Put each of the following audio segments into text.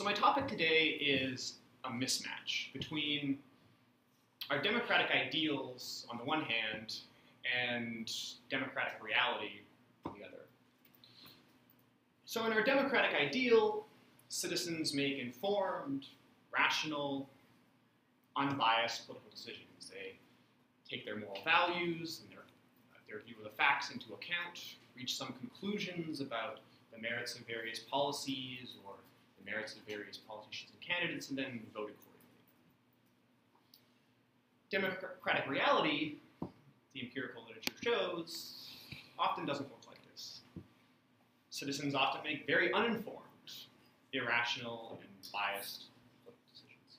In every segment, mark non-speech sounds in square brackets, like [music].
So my topic today is a mismatch between our democratic ideals on the one hand and democratic reality on the other. So in our democratic ideal, citizens make informed, rational, unbiased political decisions. They take their moral values and their, uh, their view of the facts into account, reach some conclusions about the merits of various policies or the merits of various politicians and candidates, and then vote accordingly. Democratic reality, the empirical literature shows, often doesn't work like this. Citizens often make very uninformed, irrational, and biased decisions.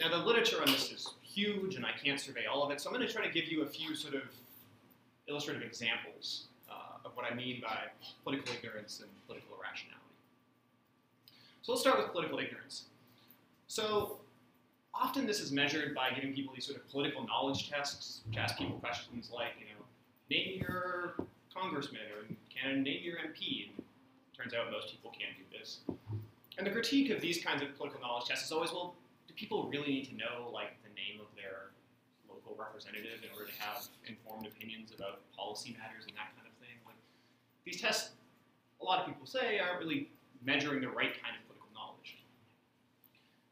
Now, the literature on this is huge, and I can't survey all of it, so I'm going to try to give you a few sort of illustrative examples uh, of what I mean by political ignorance and political irrationality. So let's start with political ignorance. So often this is measured by giving people these sort of political knowledge tests, which ask people questions like, you know, name your congressman or can name your MP. And turns out most people can't do this. And the critique of these kinds of political knowledge tests is always, well, do people really need to know like the name of their local representative in order to have informed opinions about policy matters and that kind of thing? Like these tests, a lot of people say, aren't really measuring the right kind of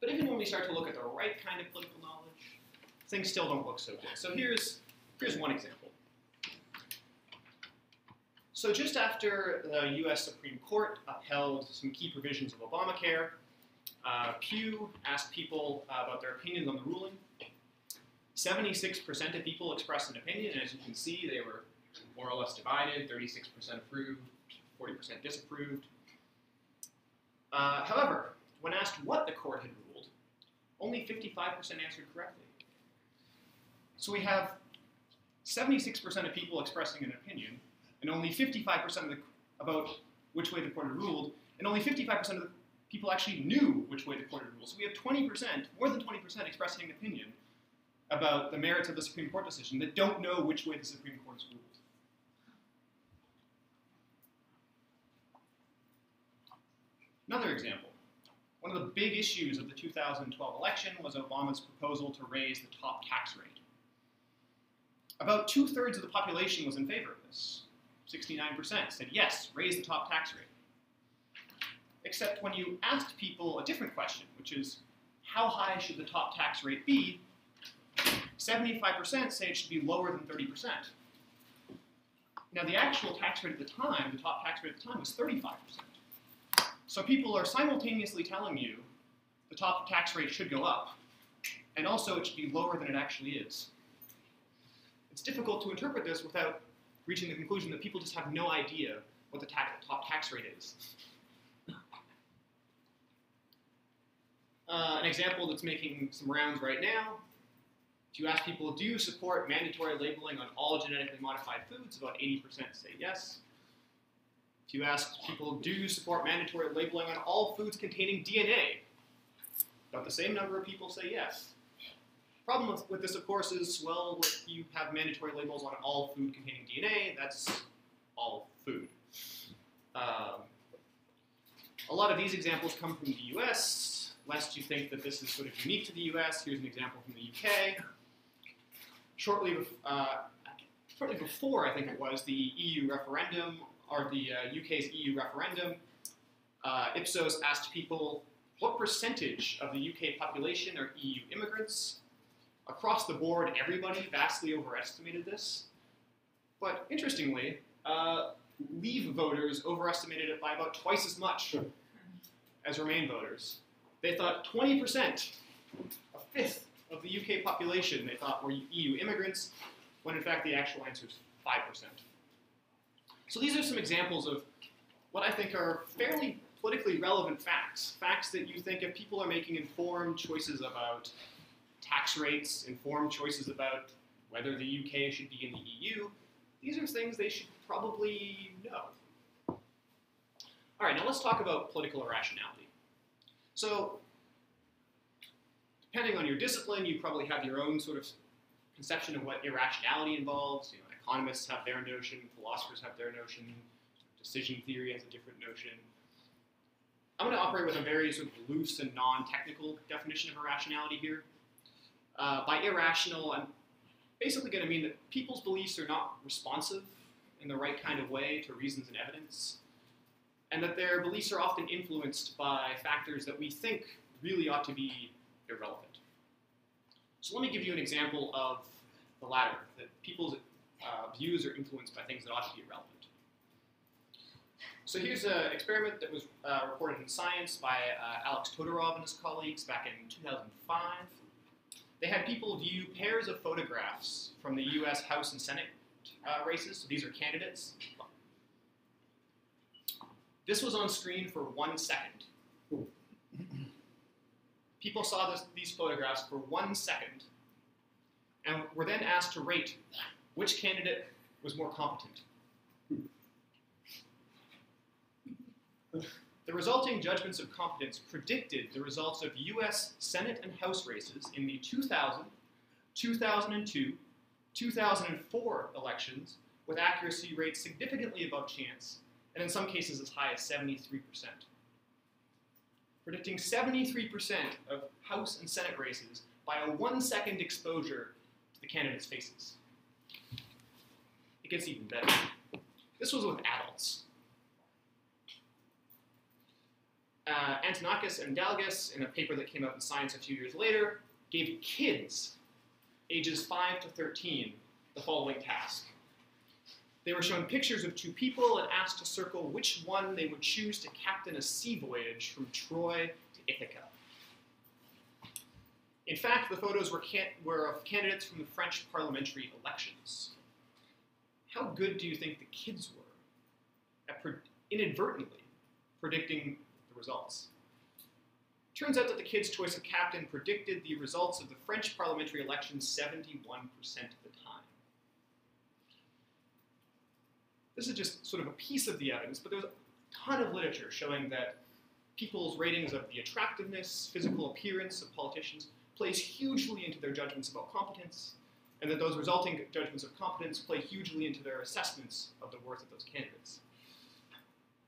but even when we start to look at the right kind of political knowledge, things still don't look so good. So here's, here's one example. So just after the US Supreme Court upheld some key provisions of Obamacare, uh, Pew asked people uh, about their opinions on the ruling. 76% of people expressed an opinion, and as you can see, they were more or less divided, 36% approved, 40% disapproved. Uh, however, when asked what the court had only 55% answered correctly. So we have 76% of people expressing an opinion, and only 55% of the, about which way the court had ruled, and only 55% of the people actually knew which way the court had ruled. So we have 20%, more than 20% expressing an opinion about the merits of the Supreme Court decision that don't know which way the Supreme Court's ruled. Another example. One of the big issues of the 2012 election was Obama's proposal to raise the top tax rate. About two thirds of the population was in favor of this. 69% said yes, raise the top tax rate. Except when you asked people a different question, which is how high should the top tax rate be, 75% say it should be lower than 30%. Now, the actual tax rate at the time, the top tax rate at the time, was 35%. So people are simultaneously telling you the top tax rate should go up, and also it should be lower than it actually is. It's difficult to interpret this without reaching the conclusion that people just have no idea what the tax, top tax rate is. Uh, an example that's making some rounds right now, if you ask people, do you support mandatory labeling on all genetically modified foods, about 80% say yes. You ask people, do you support mandatory labeling on all foods containing DNA? About the same number of people say yes. Problem with, with this, of course, is, well, if you have mandatory labels on all food containing DNA, that's all food. Um, a lot of these examples come from the US, lest you think that this is sort of unique to the US. Here's an example from the UK. Shortly, uh, shortly before, I think it was, the EU referendum or the uh, UK's EU referendum, uh, Ipsos asked people what percentage of the UK population are EU immigrants. Across the board, everybody vastly overestimated this. But interestingly, uh, Leave voters overestimated it by about twice as much as Remain voters. They thought 20%, a fifth of the UK population, they thought were EU immigrants, when in fact the actual answer is 5%. So these are some examples of what I think are fairly politically relevant facts. Facts that you think if people are making informed choices about tax rates, informed choices about whether the UK should be in the EU, these are things they should probably know. All right, now let's talk about political irrationality. So, depending on your discipline, you probably have your own sort of conception of what irrationality involves. You know, economists have their notion, philosophers have their notion, decision theory has a different notion. I'm going to operate with a very sort of loose and non-technical definition of irrationality here. Uh, by irrational, I'm basically going to mean that people's beliefs are not responsive in the right kind of way to reasons and evidence, and that their beliefs are often influenced by factors that we think really ought to be irrelevant. So let me give you an example of the latter, that people's uh, views are influenced by things that ought to be irrelevant. So here's an experiment that was uh, reported in Science by uh, Alex Todorov and his colleagues back in 2005. They had people view pairs of photographs from the US House and Senate uh, races. So these are candidates. This was on screen for one second. People saw this, these photographs for one second and were then asked to rate which candidate was more competent. The resulting judgments of competence predicted the results of U.S. Senate and House races in the 2000, 2002, 2004 elections with accuracy rates significantly above chance, and in some cases as high as 73%. Predicting 73% of House and Senate races by a one second exposure to the candidates' faces. Gets even better. This was with adults. uh, Antonakis and Dalgas, in a paper that came out in Science a few years later, gave kids ages 5 to 13 the following task. They were shown pictures of two people and asked to circle which one they would choose to captain a sea voyage from Troy to Ithaca. In fact, the photos were, can- were of candidates from the French parliamentary elections. How good do you think the kids were at pre- inadvertently predicting the results. Turns out that the kids' choice of captain predicted the results of the French parliamentary election 71% of the time. This is just sort of a piece of the evidence, but there's a ton of literature showing that people's ratings of the attractiveness, physical appearance of politicians plays hugely into their judgments about competence, and that those resulting judgments of competence play hugely into their assessments of the worth of those candidates.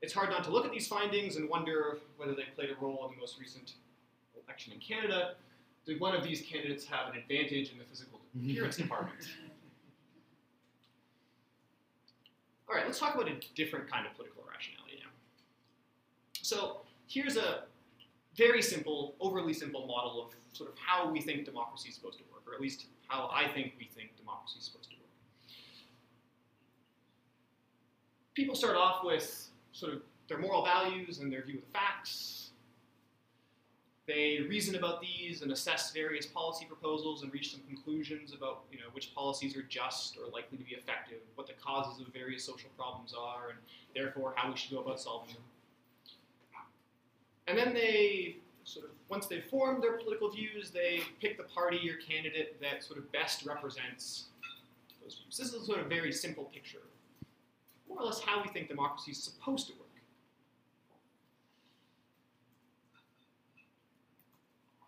It's hard not to look at these findings and wonder whether they played a role in the most recent election in Canada. Did one of these candidates have an advantage in the physical mhm. appearance department? [laughs] All right, let's talk about a different kind of political rationality now. So here's a very simple, overly simple model of sort of how we think democracy is supposed to work, or at least how I think we think democracy is supposed to work. People start off with sort of their moral values and their view of the facts. They reason about these and assess various policy proposals and reach some conclusions about you know, which policies are just or likely to be effective, what the causes of various social problems are, and therefore how we should go about solving them. And then they sort of, once they've formed their political views, they pick the party or candidate that sort of best represents those views. This is a sort of very simple picture more or less how we think democracy is supposed to work.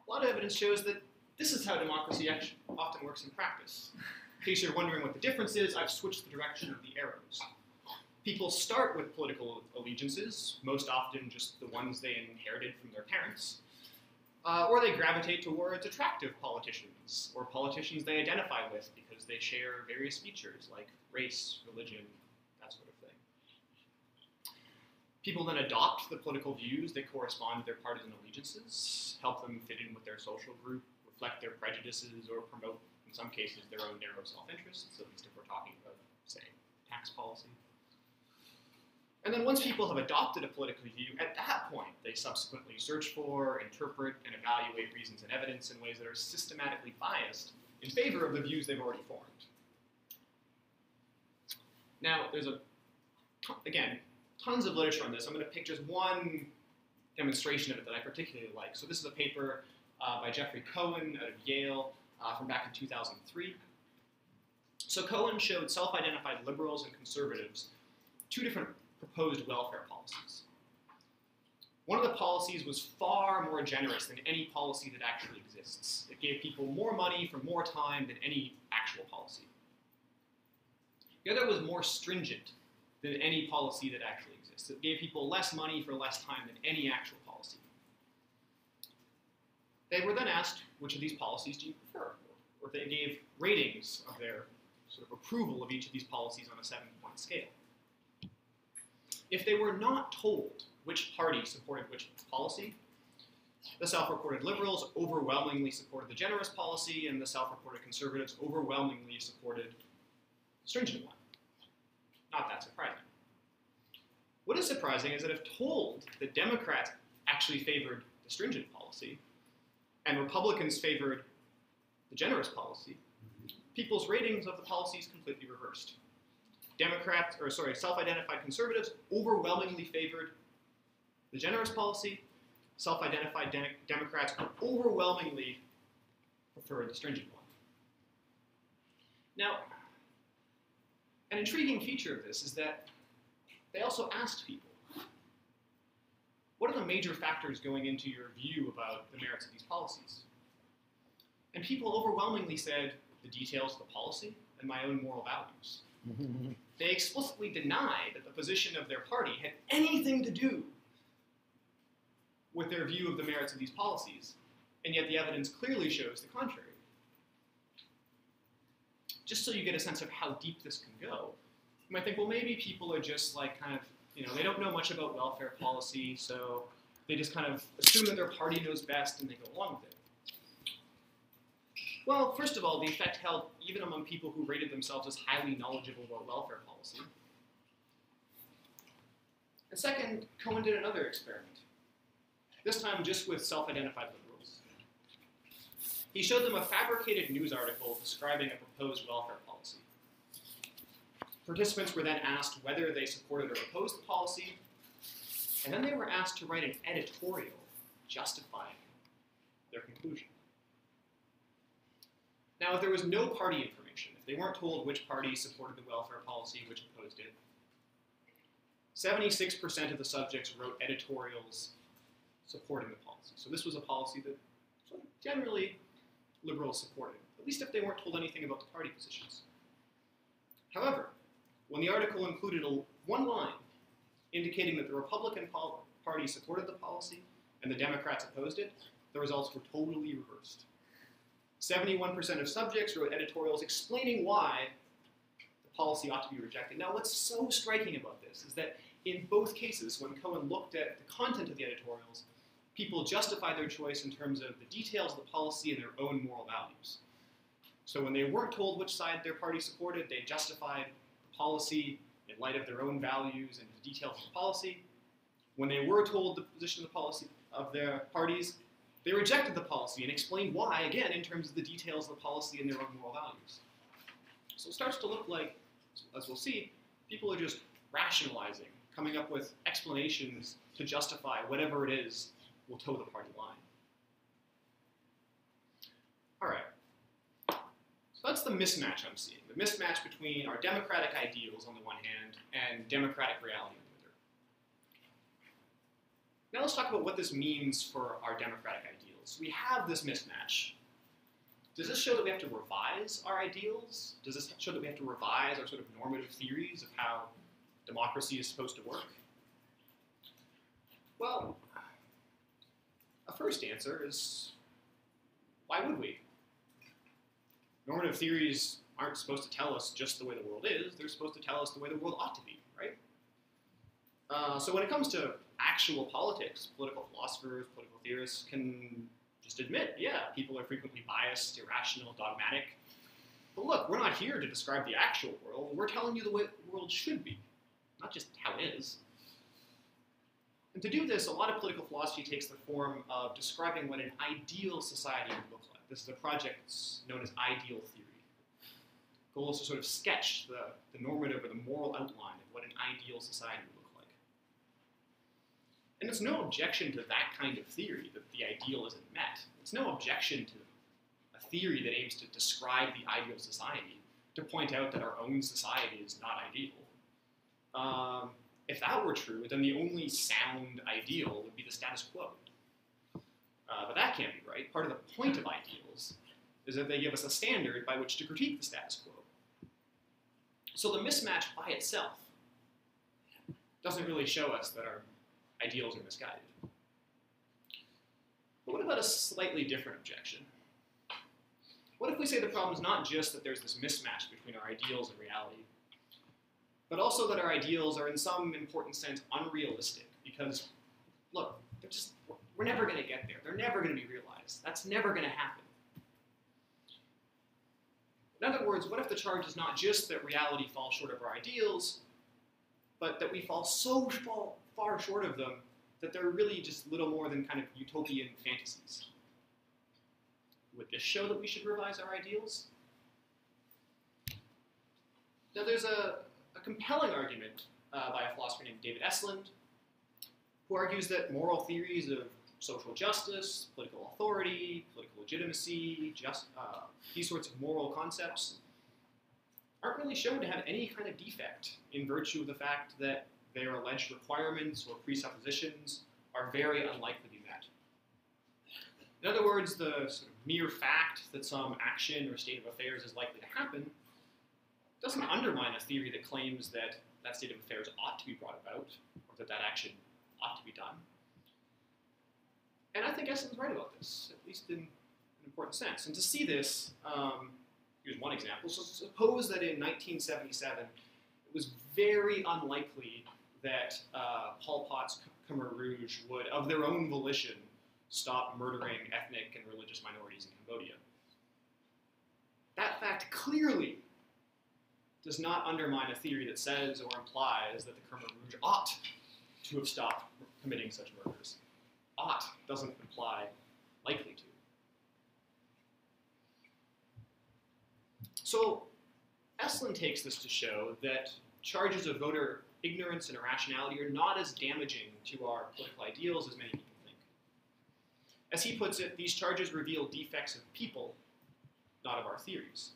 A lot of evidence shows that this is how democracy often works in practice. In case you're wondering what the difference is, I've switched the direction of the arrows. People start with political allegiances, most often just the ones they inherited from their parents, uh, or they gravitate towards attractive politicians, or politicians they identify with because they share various features like race, religion, that sort of thing. People then adopt the political views that correspond to their partisan allegiances, help them fit in with their social group, reflect their prejudices, or promote, in some cases, their own narrow self-interests, at least if we're talking about, say, tax policy. And then once people have adopted a political view, at that point, they subsequently search for, interpret, and evaluate reasons and evidence in ways that are systematically biased in favor of the views they've already formed. Now, there's a, again, tons of literature on this. I'm going to pick just one demonstration of it that I particularly like. So this is a paper uh, by Geoffrey Cohen out of Yale uh, from back in 2003. So Cohen showed self-identified liberals and conservatives two different proposed welfare policies. One of the policies was far more generous than any policy that actually exists. It gave people more money for more time than any actual policy. The other was more stringent than any policy that actually exists. It gave people less money for less time than any actual policy. They were then asked, which of these policies do you prefer? Or they gave ratings of their sort of approval of each of these policies on a seven-point scale. If they were not told which party supported which policy, the self-reported liberals overwhelmingly supported the generous policy, and the self-reported conservatives overwhelmingly supported the stringent one. Not that surprising. What is surprising is that if told that Democrats actually favored the stringent policy, and Republicans favored the generous policy, people's ratings of the policies completely reversed. Democrats, or sorry, self-identified conservatives overwhelmingly favored the generous policy. Self-identified de Democrats overwhelmingly preferred the stringent one. Now, an intriguing feature of this is that they also asked people, what are the major factors going into your view about the merits of these policies? And people overwhelmingly said the details of the policy and my own moral values. [laughs] they explicitly deny that the position of their party had anything to do with their view of the merits of these policies, and yet the evidence clearly shows the contrary. Just so you get a sense of how deep this can go, you might think, well, maybe people are just like kind of, you know, they don't know much about welfare policy, so they just kind of assume that their party knows best and they go along with it. Well, first of all, the effect held even among people who rated themselves as highly knowledgeable about welfare policy. And second, Cohen did another experiment, this time just with self-identified liberals. He showed them a fabricated news article describing a proposed welfare policy. Participants were then asked whether they supported or opposed the policy, and then they were asked to write an editorial justifying their conclusion. Now, if there was no party information, if they weren't told which party supported the welfare policy, which opposed it, 76% of the subjects wrote editorials supporting the policy. So this was a policy that generally liberals supported, at least if they weren't told anything about the party positions. However, when the article included a, one line indicating that the Republican Party supported the policy and the Democrats opposed it, the results were totally reversed. 71% of subjects wrote editorials explaining why the policy ought to be rejected. Now, what's so striking about this is that in both cases, when Cohen looked at the content of the editorials, people justified their choice in terms of the details of the policy and their own moral values. So when they weren't told which side their party supported, they justified the policy in light of their own values and the details of the policy. When they were told the position of the policy of their parties, they rejected the policy and explained why, again, in terms of the details of the policy and their own moral values. So it starts to look like, as we'll see, people are just rationalizing, coming up with explanations to justify whatever it is will toe the party line. All right. So that's the mismatch I'm seeing. The mismatch between our democratic ideals on the one hand and democratic reality now let's talk about what this means for our democratic ideals. We have this mismatch. Does this show that we have to revise our ideals? Does this show that we have to revise our sort of normative theories of how democracy is supposed to work? Well, a first answer is why would we? Normative theories aren't supposed to tell us just the way the world is, they're supposed to tell us the way the world ought to be, right? Uh, so when it comes to actual politics, political philosophers, political theorists can just admit, yeah, people are frequently biased, irrational, dogmatic. But look, we're not here to describe the actual world. We're telling you the way the world should be, not just how it is. And to do this, a lot of political philosophy takes the form of describing what an ideal society would look like. This is a project known as ideal theory. The goal is to sort of sketch the, the normative or the moral outline of what an ideal society would and it's no objection to that kind of theory that the ideal isn't met. It's no objection to a theory that aims to describe the ideal society, to point out that our own society is not ideal. Um, if that were true, then the only sound ideal would be the status quo. Uh, but that can't be right. Part of the point of ideals is that they give us a standard by which to critique the status quo. So the mismatch by itself doesn't really show us that our ideals are misguided. But what about a slightly different objection? What if we say the problem is not just that there's this mismatch between our ideals and reality, but also that our ideals are in some important sense unrealistic because, look, they're just, we're never going to get there. They're never going to be realized. That's never going to happen. In other words, what if the charge is not just that reality falls short of our ideals, but that we fall so far short of them that they're really just little more than kind of utopian fantasies? Would this show that we should revise our ideals? Now, there's a, a compelling argument uh, by a philosopher named David Estlund, who argues that moral theories of social justice, political authority, political legitimacy, just, uh, these sorts of moral concepts aren't really shown to have any kind of defect in virtue of the fact that their alleged requirements or presuppositions are very unlikely to be met. In other words, the sort of mere fact that some action or state of affairs is likely to happen doesn't undermine a theory that claims that that state of affairs ought to be brought about, or that that action ought to be done. And I think Estlund's right about this, at least in an important sense. And to see this, um, here's one example. So suppose that in 1977, it was very unlikely that uh, Pol Pot's Khmer Rouge would, of their own volition, stop murdering ethnic and religious minorities in Cambodia. That fact clearly does not undermine a theory that says or implies that the Khmer Rouge ought to have stopped committing such murders ought doesn't imply likely to. So Estlund takes this to show that charges of voter ignorance and irrationality are not as damaging to our political ideals as many people think. As he puts it, these charges reveal defects of people, not of our theories.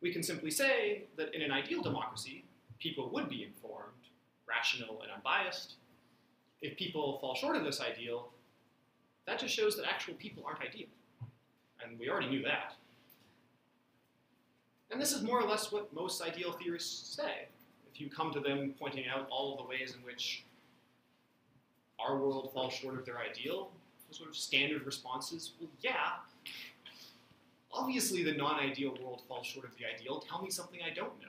We can simply say that in an ideal democracy, people would be informed, rational, and unbiased, if people fall short of this ideal, that just shows that actual people aren't ideal. And we already knew that. And this is more or less what most ideal theorists say. If you come to them pointing out all of the ways in which our world falls short of their ideal, sort of standard responses, well, yeah, obviously the non ideal world falls short of the ideal. Tell me something I don't know.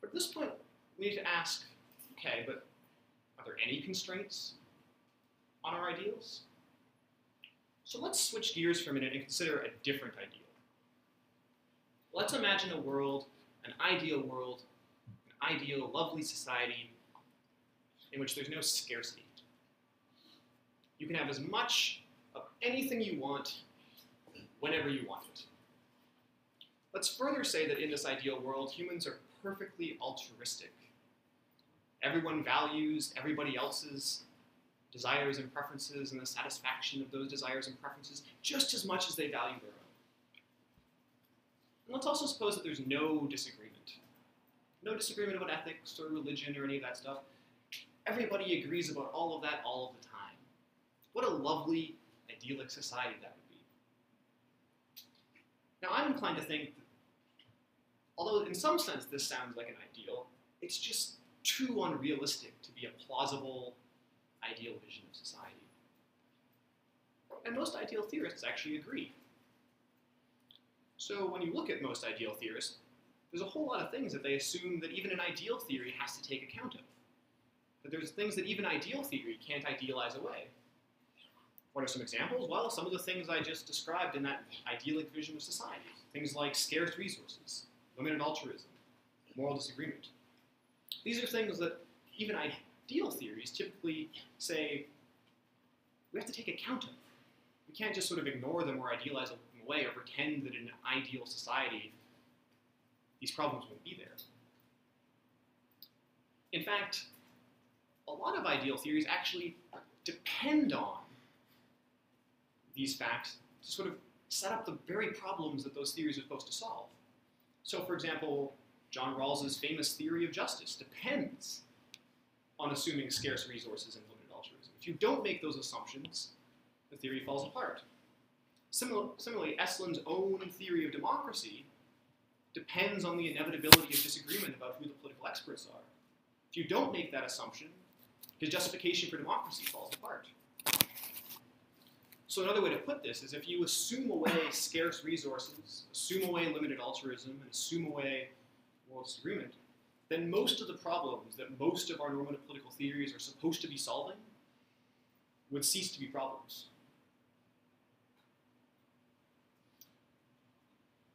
But at this point, we need to ask, okay, but are there any constraints on our ideals? So let's switch gears for a minute and consider a different ideal. Let's imagine a world, an ideal world, an ideal, lovely society in which there's no scarcity. You can have as much of anything you want whenever you want it. Let's further say that in this ideal world, humans are perfectly altruistic Everyone values everybody else's desires and preferences and the satisfaction of those desires and preferences just as much as they value their own. And let's also suppose that there's no disagreement. No disagreement about ethics or religion or any of that stuff. Everybody agrees about all of that all of the time. What a lovely, idyllic society that would be. Now, I'm inclined to think, that, although in some sense this sounds like an ideal, it's just too unrealistic to be a plausible, ideal vision of society. And most ideal theorists actually agree. So when you look at most ideal theorists, there's a whole lot of things that they assume that even an ideal theory has to take account of. That there's things that even ideal theory can't idealize away. What are some examples? Well, some of the things I just described in that idyllic vision of society. Things like scarce resources, limited altruism, moral disagreement. These are things that even ideal theories typically say we have to take account of. We can't just sort of ignore them or idealize them away or pretend that in an ideal society these problems won't be there. In fact, a lot of ideal theories actually depend on these facts to sort of set up the very problems that those theories are supposed to solve. So, for example, John Rawls's famous theory of justice depends on assuming scarce resources and limited altruism. If you don't make those assumptions, the theory falls apart. Similar, similarly, Estlund's own theory of democracy depends on the inevitability of disagreement about who the political experts are. If you don't make that assumption, his justification for democracy falls apart. So another way to put this is if you assume away scarce resources, assume away limited altruism, and assume away world disagreement, then most of the problems that most of our normative political theories are supposed to be solving would cease to be problems.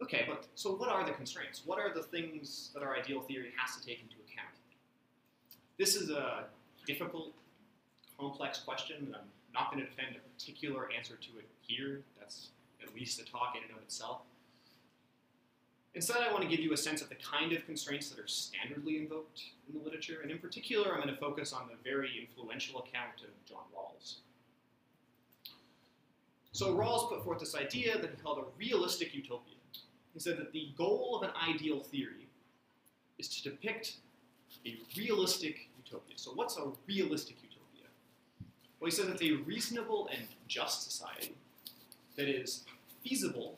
Okay, but so what are the constraints? What are the things that our ideal theory has to take into account? This is a difficult, complex question, and I'm not going to defend a particular answer to it here. That's at least a talk in and of itself. Instead, I want to give you a sense of the kind of constraints that are standardly invoked in the literature, and in particular, I'm going to focus on the very influential account of John Rawls. So Rawls put forth this idea that he called a realistic utopia. He said that the goal of an ideal theory is to depict a realistic utopia. So what's a realistic utopia? Well, he says it's a reasonable and just society that is feasible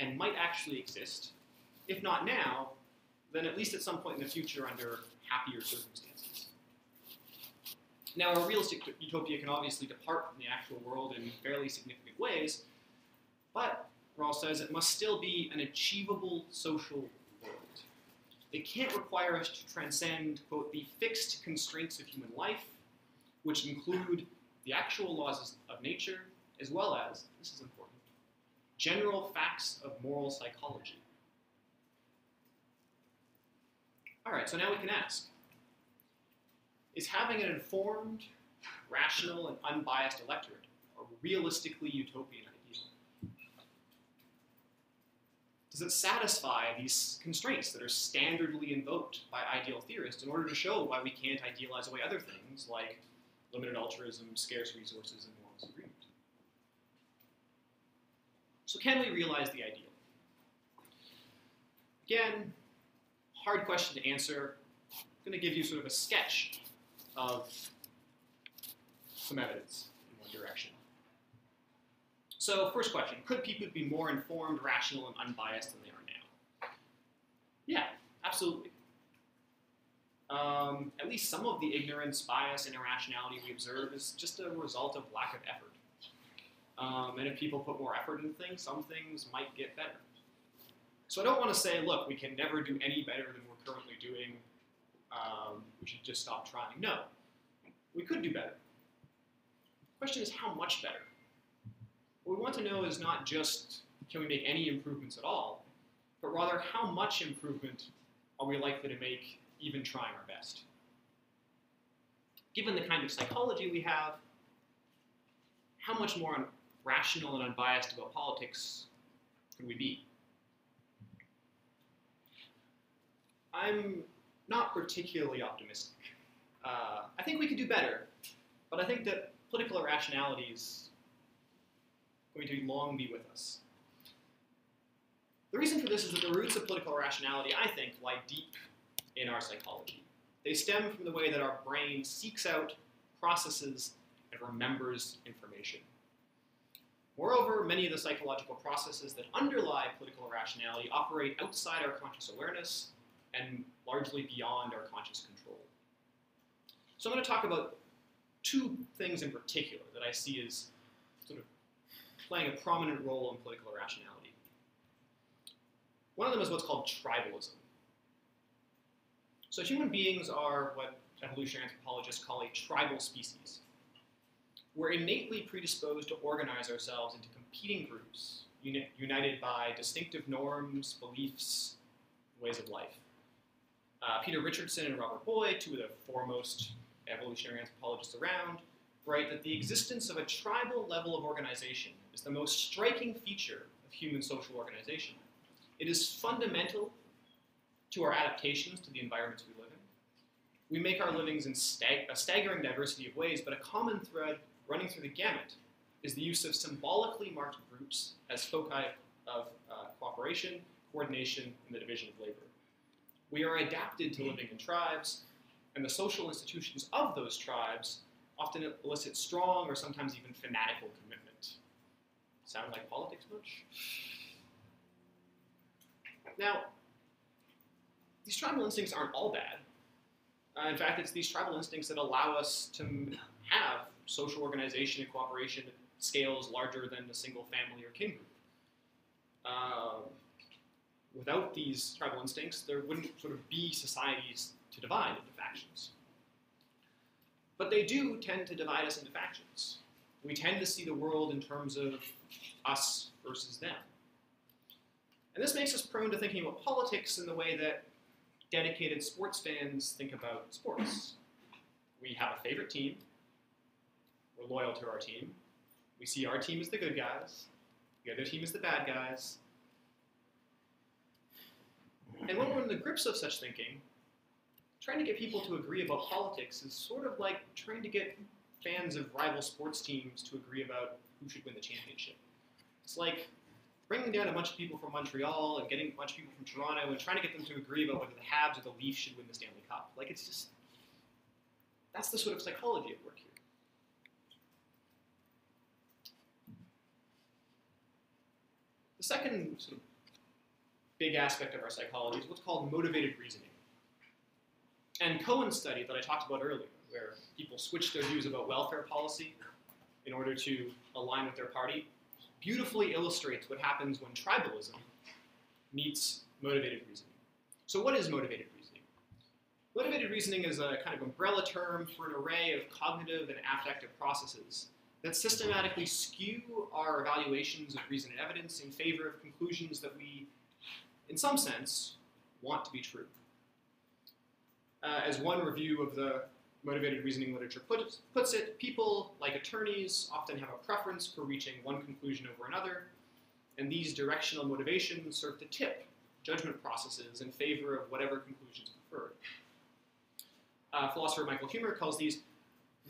and might actually exist, if not now, then at least at some point in the future under happier circumstances. Now, a realistic utopia can obviously depart from the actual world in fairly significant ways, but Rawls says it must still be an achievable social world. It can't require us to transcend, quote, the fixed constraints of human life, which include the actual laws of nature, as well as, this is important, general facts of moral psychology. All right, so now we can ask Is having an informed, rational, and unbiased electorate a realistically utopian ideal? Does it satisfy these constraints that are standardly invoked by ideal theorists in order to show why we can't idealize away other things like limited altruism, scarce resources, and moral disagreement? So can we realize the ideal? Again, hard question to answer. I'm going to give you sort of a sketch of some evidence in one direction. So first question, could people be more informed, rational, and unbiased than they are now? Yeah, absolutely. Um, at least some of the ignorance, bias, and irrationality we observe is just a result of lack of effort. Um, and if people put more effort into things, some things might get better. So I don't want to say, look, we can never do any better than we're currently doing. Um, we should just stop trying. No, we could do better. The question is, how much better? What we want to know is not just can we make any improvements at all, but rather how much improvement are we likely to make even trying our best? Given the kind of psychology we have, how much more rational and unbiased about politics could we be? I'm not particularly optimistic. Uh, I think we could do better, but I think that political irrationality is going to long be with us. The reason for this is that the roots of political irrationality, I think, lie deep in our psychology. They stem from the way that our brain seeks out, processes, and remembers information. Moreover, many of the psychological processes that underlie political irrationality operate outside our conscious awareness and largely beyond our conscious control. So I'm going to talk about two things in particular that I see as sort of playing a prominent role in political irrationality. One of them is what's called tribalism. So human beings are what evolutionary anthropologists call a tribal species we're innately predisposed to organize ourselves into competing groups, uni- united by distinctive norms, beliefs, ways of life. Uh, Peter Richerson and Robert Boyd, two of the foremost evolutionary anthropologists around, write that the existence of a tribal level of organization is the most striking feature of human social organization. It is fundamental to our adaptations to the environments we live in. We make our livings in stag- a staggering diversity of ways, but a common thread running through the gamut is the use of symbolically marked groups as foci of uh, cooperation, coordination, and the division of labor. We are adapted to living in tribes, and the social institutions of those tribes often elicit strong or sometimes even fanatical commitment. Sound like politics much? Now, these tribal instincts aren't all bad. Uh, in fact, it's these tribal instincts that allow us to have social organization and cooperation scales larger than a single family or kin group. Uh, without these tribal instincts, there wouldn't sort of be societies to divide into factions. But they do tend to divide us into factions. We tend to see the world in terms of us versus them. And this makes us prone to thinking about politics in the way that dedicated sports fans think about sports. We have a favorite team, we're loyal to our team, we see our team as the good guys, the other team is the bad guys. And when we're in the grips of such thinking, trying to get people to agree about politics is sort of like trying to get fans of rival sports teams to agree about who should win the championship. It's like bringing down a bunch of people from Montreal and getting a bunch of people from Toronto and trying to get them to agree about whether the Habs or the Leafs should win the Stanley Cup. Like it's just that's the sort of psychology at work here. Second sort of big aspect of our psychology is what's called motivated reasoning. And Cohen's study that I talked about earlier, where people switch their views about welfare policy in order to align with their party, beautifully illustrates what happens when tribalism meets motivated reasoning. So, what is motivated reasoning? Motivated reasoning is a kind of umbrella term for an array of cognitive and affective processes that systematically skew our evaluations of reason and evidence in favor of conclusions that we, in some sense, want to be true. Uh, as one review of the motivated reasoning literature put, puts it, people, like attorneys, often have a preference for reaching one conclusion over another, and these directional motivations serve to tip judgment processes in favor of whatever conclusion is preferred. Uh, philosopher Michael Huemer calls these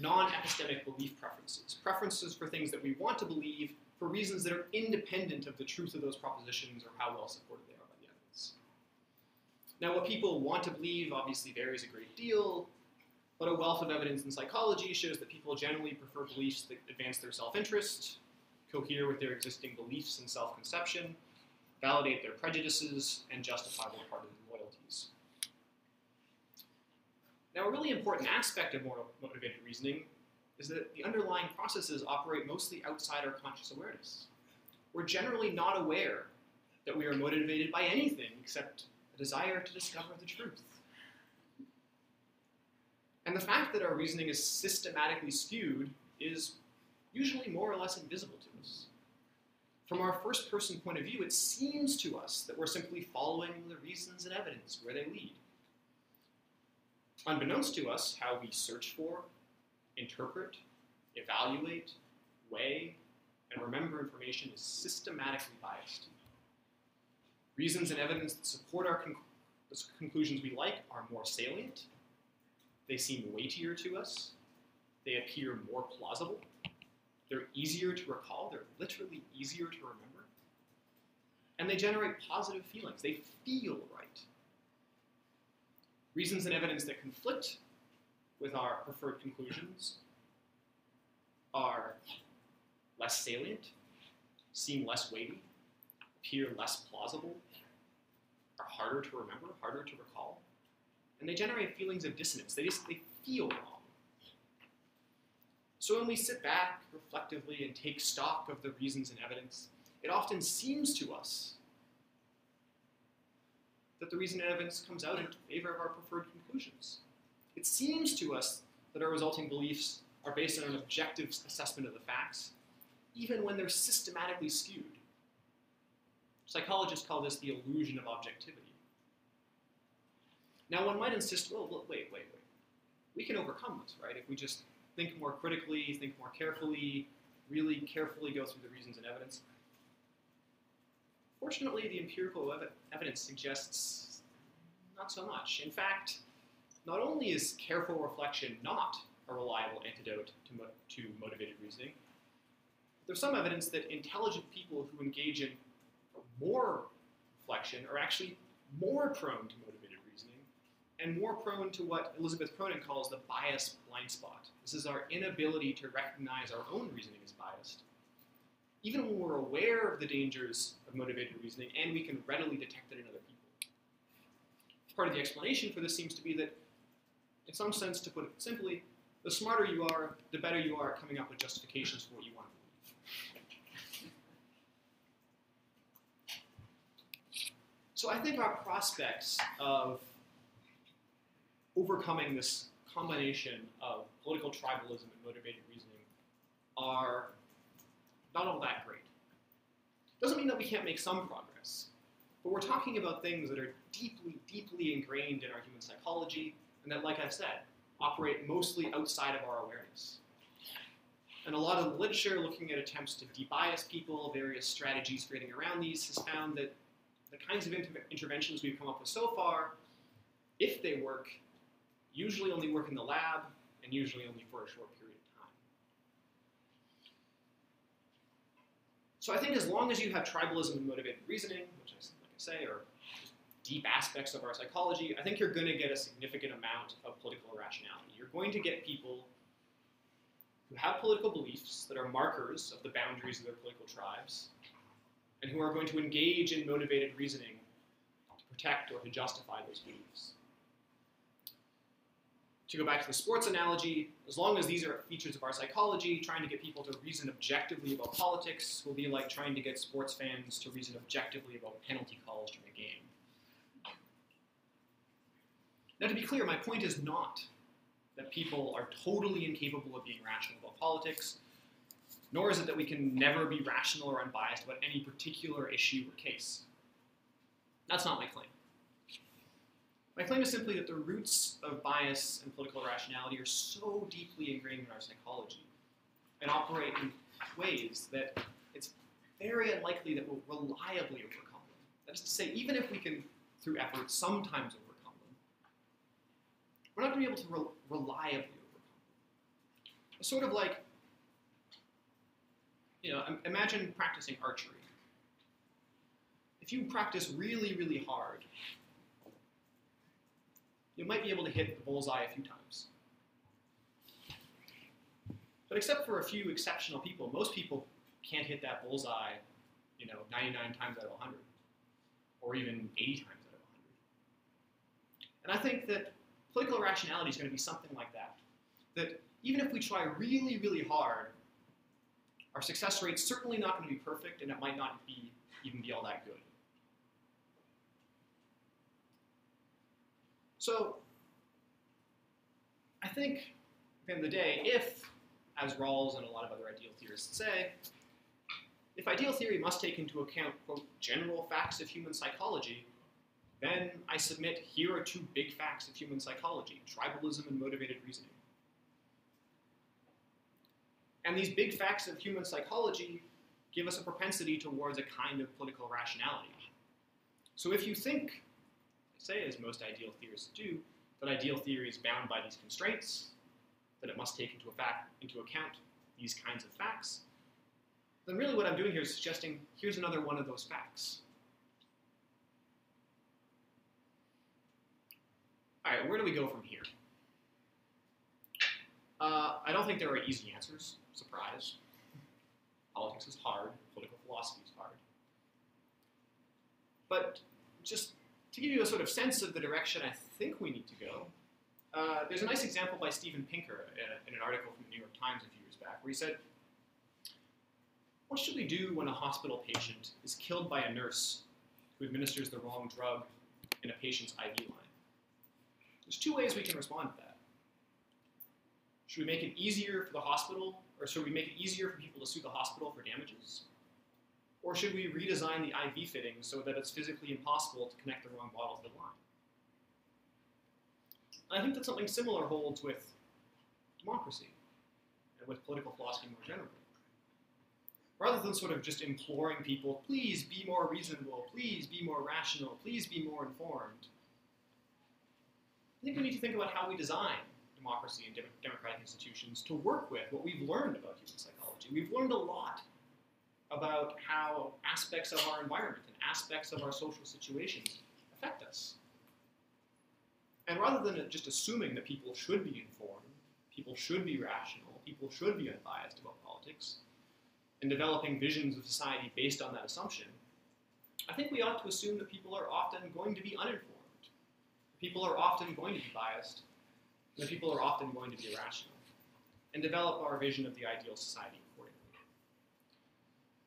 non-epistemic belief preferences, preferences for things that we want to believe for reasons that are independent of the truth of those propositions or how well supported they are by the evidence. Now, what people want to believe obviously varies a great deal, but a wealth of evidence in psychology shows that people generally prefer beliefs that advance their self-interest, cohere with their existing beliefs and self-conception, validate their prejudices, and justify their partisan loyalties. Now, a really important aspect of motivated reasoning is that the underlying processes operate mostly outside our conscious awareness. We're generally not aware that we are motivated by anything except a desire to discover the truth. And the fact that our reasoning is systematically skewed is usually more or less invisible to us. From our first person point of view, it seems to us that we're simply following the reasons and evidence where they lead. Unbeknownst to us, how we search for, interpret, evaluate, weigh, and remember information is systematically biased. Reasons and evidence that support our the conclusions we like are more salient, they seem weightier to us, they appear more plausible, they're easier to recall, they're literally easier to remember, and they generate positive feelings. They feel right. Reasons and evidence that conflict with our preferred conclusions are less salient, seem less weighty, appear less plausible, are harder to remember, harder to recall, and they generate feelings of dissonance. They they feel wrong. So when we sit back reflectively and take stock of the reasons and evidence, it often seems to us that the reason and evidence comes out in favor of our preferred conclusions. It seems to us that our resulting beliefs are based on an objective assessment of the facts, even when they're systematically skewed. Psychologists call this the illusion of objectivity. Now, one might insist, well, wait, wait, wait. We can overcome this, right? If we just think more critically, think more carefully, really carefully go through the reasons and evidence. Fortunately, the empirical ev- evidence suggests not so much. In fact, not only is careful reflection not a reliable antidote to, mo- to motivated reasoning, there's some evidence that intelligent people who engage in more reflection are actually more prone to motivated reasoning and more prone to what Elizabeth Cronin calls the bias blind spot. This is our inability to recognize our own reasoning as biased even when we're aware of the dangers of motivated reasoning and we can readily detect it in other people. Part of the explanation for this seems to be that, in some sense, to put it simply, the smarter you are, the better you are at coming up with justifications for what you want to believe. So I think our prospects of overcoming this combination of political tribalism and motivated reasoning are not all that great. Doesn't mean that we can't make some progress, but we're talking about things that are deeply, deeply ingrained in our human psychology, and that, like I've said, operate mostly outside of our awareness. And a lot of the literature looking at attempts to debias people, various strategies for getting around these, has found that the kinds of inter- interventions we've come up with so far, if they work, usually only work in the lab and usually only for a short period of time. So I think as long as you have tribalism and motivated reasoning, which, I, like I say, are deep aspects of our psychology, I think you're going to get a significant amount of political irrationality. You're going to get people who have political beliefs that are markers of the boundaries of their political tribes, and who are going to engage in motivated reasoning to protect or to justify those beliefs to go back to the sports analogy, as long as these are features of our psychology, trying to get people to reason objectively about politics will be like trying to get sports fans to reason objectively about penalty calls during a game. Now, to be clear, my point is not that people are totally incapable of being rational about politics, nor is it that we can never be rational or unbiased about any particular issue or case. That's not my claim. My claim is simply that the roots of bias and political irrationality are so deeply ingrained in our psychology and operate in ways that it's very unlikely that we'll reliably overcome them. That is to say, even if we can, through effort, sometimes overcome them, we're not going to be able to re- reliably overcome them. It's sort of like, you know, imagine practicing archery. If you practice really, really hard you might be able to hit the bullseye a few times. But except for a few exceptional people, most people can't hit that bullseye, you know, 99 times out of 100, or even 80 times out of 100. And I think that political rationality is going to be something like that. That even if we try really, really hard, our success rate's certainly not going to be perfect, and it might not be even be all that good. So I think at the end of the day, if, as Rawls and a lot of other ideal theorists say, if ideal theory must take into account, quote, general facts of human psychology, then I submit here are two big facts of human psychology tribalism and motivated reasoning. And these big facts of human psychology give us a propensity towards a kind of political rationality. So if you think say, as most ideal theorists do, that ideal theory is bound by these constraints, that it must take into, fact, into account these kinds of facts, then really what I'm doing here is suggesting here's another one of those facts. All right, where do we go from here? Uh, I don't think there are easy answers. Surprise. Politics is hard. Political philosophy is hard. But just to give you a sort of sense of the direction I think we need to go, uh, there's a nice example by Steven Pinker in, in an article from the New York Times a few years back, where he said, What should we do when a hospital patient is killed by a nurse who administers the wrong drug in a patient's IV line? There's two ways we can respond to that. Should we make it easier for the hospital, or should we make it easier for people to sue the hospital for damages? Or should we redesign the IV fitting so that it's physically impossible to connect the wrong bottle to the line? I think that something similar holds with democracy and with political philosophy more generally. Rather than sort of just imploring people, please be more reasonable, please be more rational, please be more informed, I think we need to think about how we design democracy and democratic institutions to work with what we've learned about human psychology. We've learned a lot about how aspects of our environment and aspects of our social situations affect us. And rather than just assuming that people should be informed, people should be rational, people should be unbiased about politics, and developing visions of society based on that assumption, I think we ought to assume that people are often going to be uninformed. People are often going to be biased, and people are often going to be irrational, and develop our vision of the ideal society.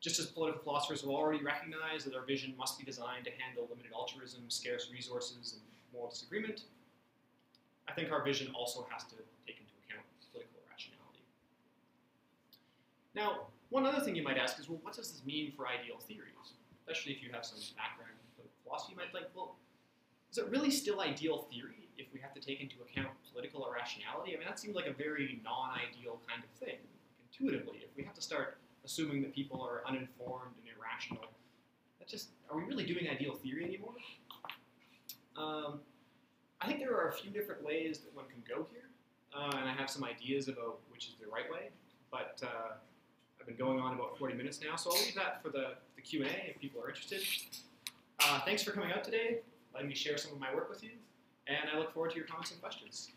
Just as political philosophers have already recognized that our vision must be designed to handle limited altruism, scarce resources, and moral disagreement, I think our vision also has to take into account political rationality. Now, one other thing you might ask is, well, what does this mean for ideal theories? Especially if you have some background in political philosophy, you might think, well, is it really still ideal theory if we have to take into account political irrationality? I mean, that seems like a very non-ideal kind of thing. Intuitively, if we have to start assuming that people are uninformed and irrational, that just are we really doing ideal theory anymore? Um, I think there are a few different ways that one can go here, uh, and I have some ideas about which is the right way. But uh, I've been going on about 40 minutes now, so I'll leave that for the, the Q&A if people are interested. Uh, thanks for coming out today letting me share some of my work with you, and I look forward to your comments and questions.